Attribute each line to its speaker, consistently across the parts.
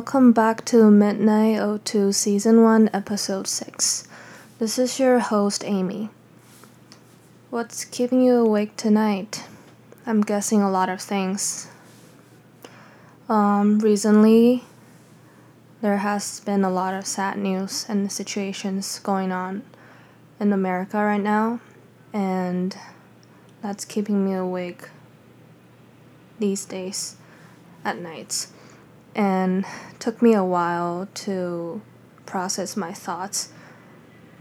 Speaker 1: Welcome back to Midnight 02 Season 1, Episode 6. This is your host, Amy. What's keeping you awake tonight? I'm guessing a lot of things. Um, recently, there has been a lot of sad news and situations going on in America right now, and that's keeping me awake these days at nights and took me a while to process my thoughts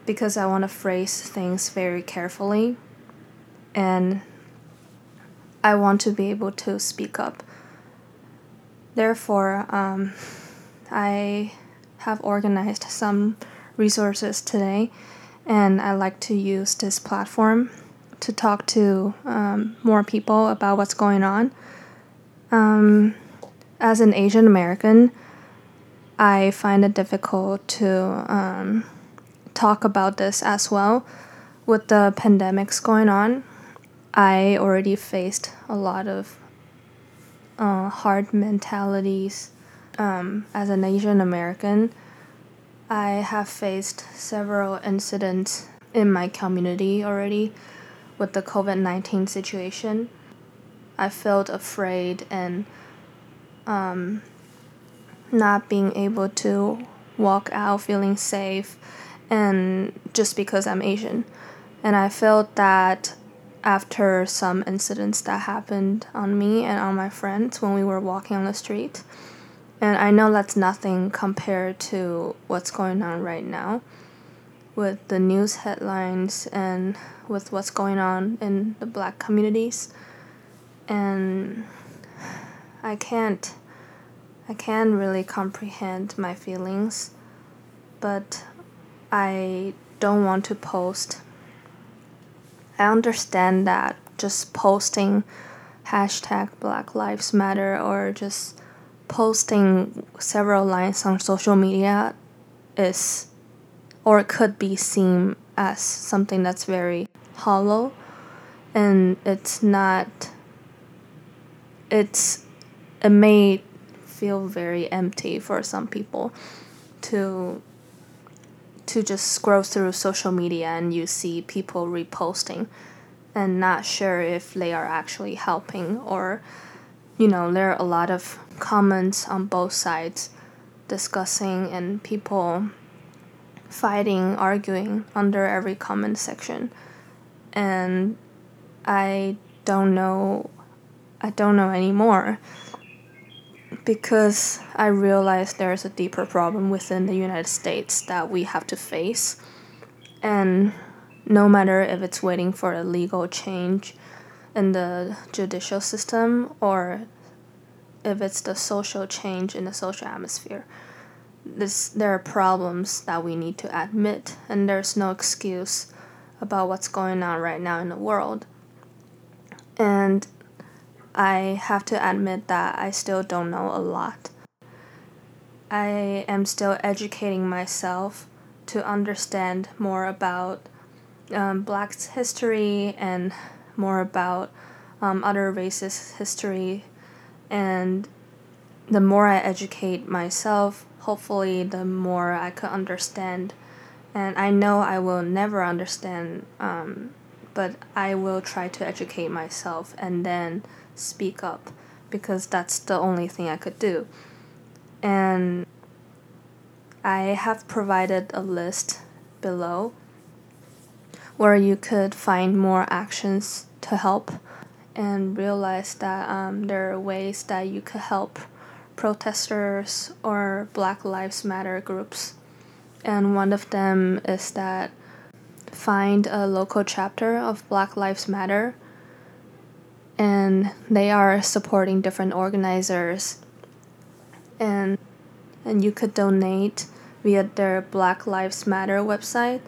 Speaker 1: because I want to phrase things very carefully and I want to be able to speak up. Therefore, um, I have organized some resources today and I like to use this platform to talk to um, more people about what's going on. Um, as an Asian American, I find it difficult to um, talk about this as well. With the pandemics going on, I already faced a lot of uh, hard mentalities. Um, as an Asian American, I have faced several incidents in my community already with the COVID 19 situation. I felt afraid and um, not being able to walk out feeling safe and just because I'm Asian. And I felt that after some incidents that happened on me and on my friends when we were walking on the street. And I know that's nothing compared to what's going on right now with the news headlines and with what's going on in the black communities. And I can't I can't really comprehend my feelings, but I don't want to post. I understand that just posting hashtag Black Lives Matter or just posting several lines on social media is or could be seen as something that's very hollow and it's not it's it may feel very empty for some people to to just scroll through social media and you see people reposting and not sure if they are actually helping or you know there are a lot of comments on both sides discussing and people fighting arguing under every comment section. And i don't know i don't know anymore because I realized there's a deeper problem within the United States that we have to face. And no matter if it's waiting for a legal change in the judicial system or if it's the social change in the social atmosphere, this, there are problems that we need to admit, and there's no excuse about what's going on right now in the world. And I have to admit that I still don't know a lot. I am still educating myself to understand more about um, Black's history and more about um, other races' history. And the more I educate myself, hopefully, the more I could understand. And I know I will never understand, um, but I will try to educate myself and then speak up because that's the only thing I could do. And I have provided a list below where you could find more actions to help and realize that um, there are ways that you could help protesters or Black Lives Matter groups. And one of them is that find a local chapter of Black Lives Matter and they are supporting different organizers. And and you could donate via their Black Lives Matter website.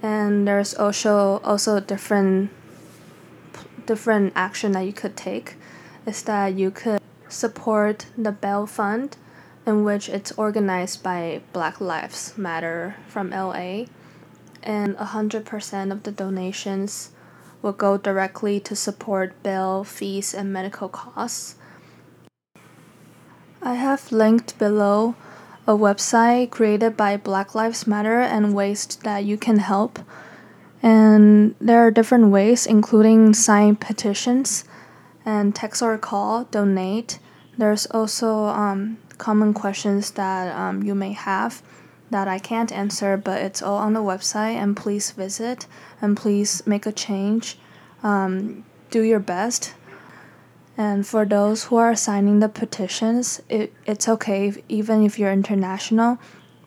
Speaker 1: And there's also also different different action that you could take. Is that you could support the Bail Fund in which it's organized by Black Lives Matter from LA and 100% of the donations will go directly to support bail fees and medical costs. I have linked below a website created by Black Lives Matter and ways that you can help. And there are different ways, including sign petitions and text or call, donate. There's also um, common questions that um, you may have that I can't answer, but it's all on the website. And please visit and please make a change. Um, do your best. And for those who are signing the petitions, it, it's okay, if, even if you're international.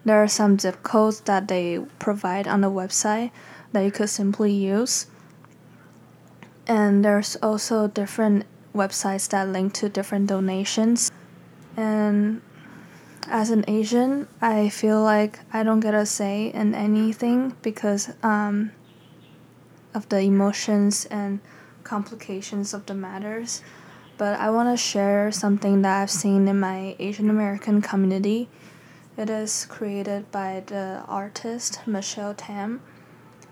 Speaker 1: There are some zip codes that they provide on the website that you could simply use. And there's also different websites that link to different donations. And as an Asian, I feel like I don't get a say in anything because um, of the emotions and complications of the matters. But I want to share something that I've seen in my Asian American community. It is created by the artist Michelle Tam,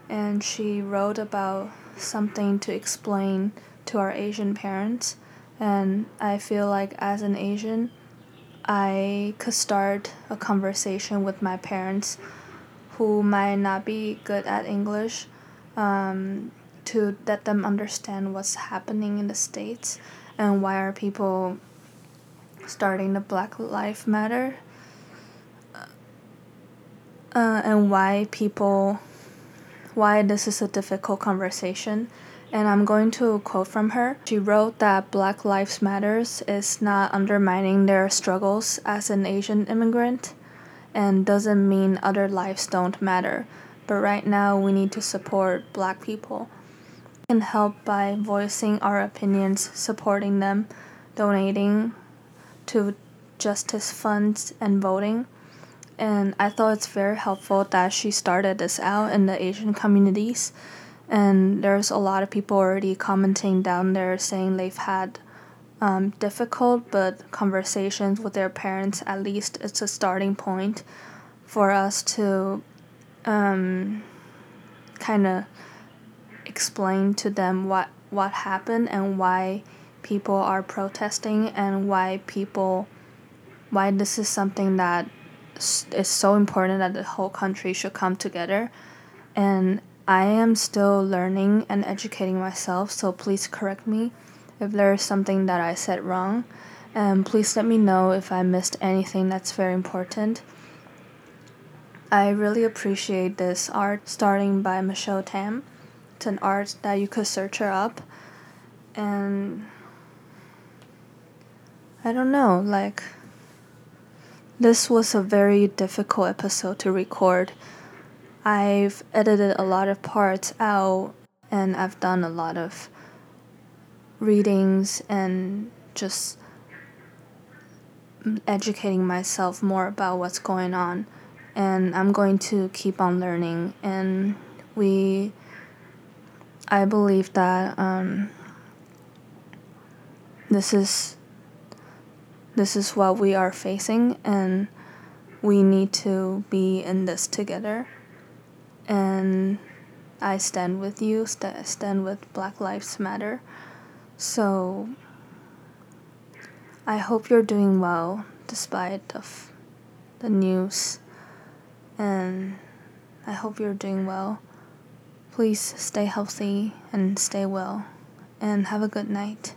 Speaker 1: and she wrote about something to explain to our Asian parents. And I feel like as an Asian, I could start a conversation with my parents who might not be good at English um, to let them understand what's happening in the States and why are people starting the Black Lives Matter uh, and why people why this is a difficult conversation and I'm going to quote from her. She wrote that Black Lives Matters is not undermining their struggles as an Asian immigrant and doesn't mean other lives don't matter. But right now we need to support black people. We can help by voicing our opinions, supporting them, donating to justice funds and voting. And I thought it's very helpful that she started this out in the Asian communities and there's a lot of people already commenting down there saying they've had um, difficult but conversations with their parents at least it's a starting point for us to um, kind of explain to them what what happened and why people are protesting and why people why this is something that is so important that the whole country should come together. And I am still learning and educating myself, so please correct me if there is something that I said wrong. And please let me know if I missed anything that's very important. I really appreciate this art starting by Michelle Tam. It's an art that you could search her up. And I don't know, like, this was a very difficult episode to record I've edited a lot of parts out and I've done a lot of readings and just educating myself more about what's going on. And I'm going to keep on learning. And we, I believe that um, this is this is what we are facing, and we need to be in this together and I stand with you, st- stand with Black Lives Matter. So I hope you're doing well despite of the news and I hope you're doing well. Please stay healthy and stay well and have a good night.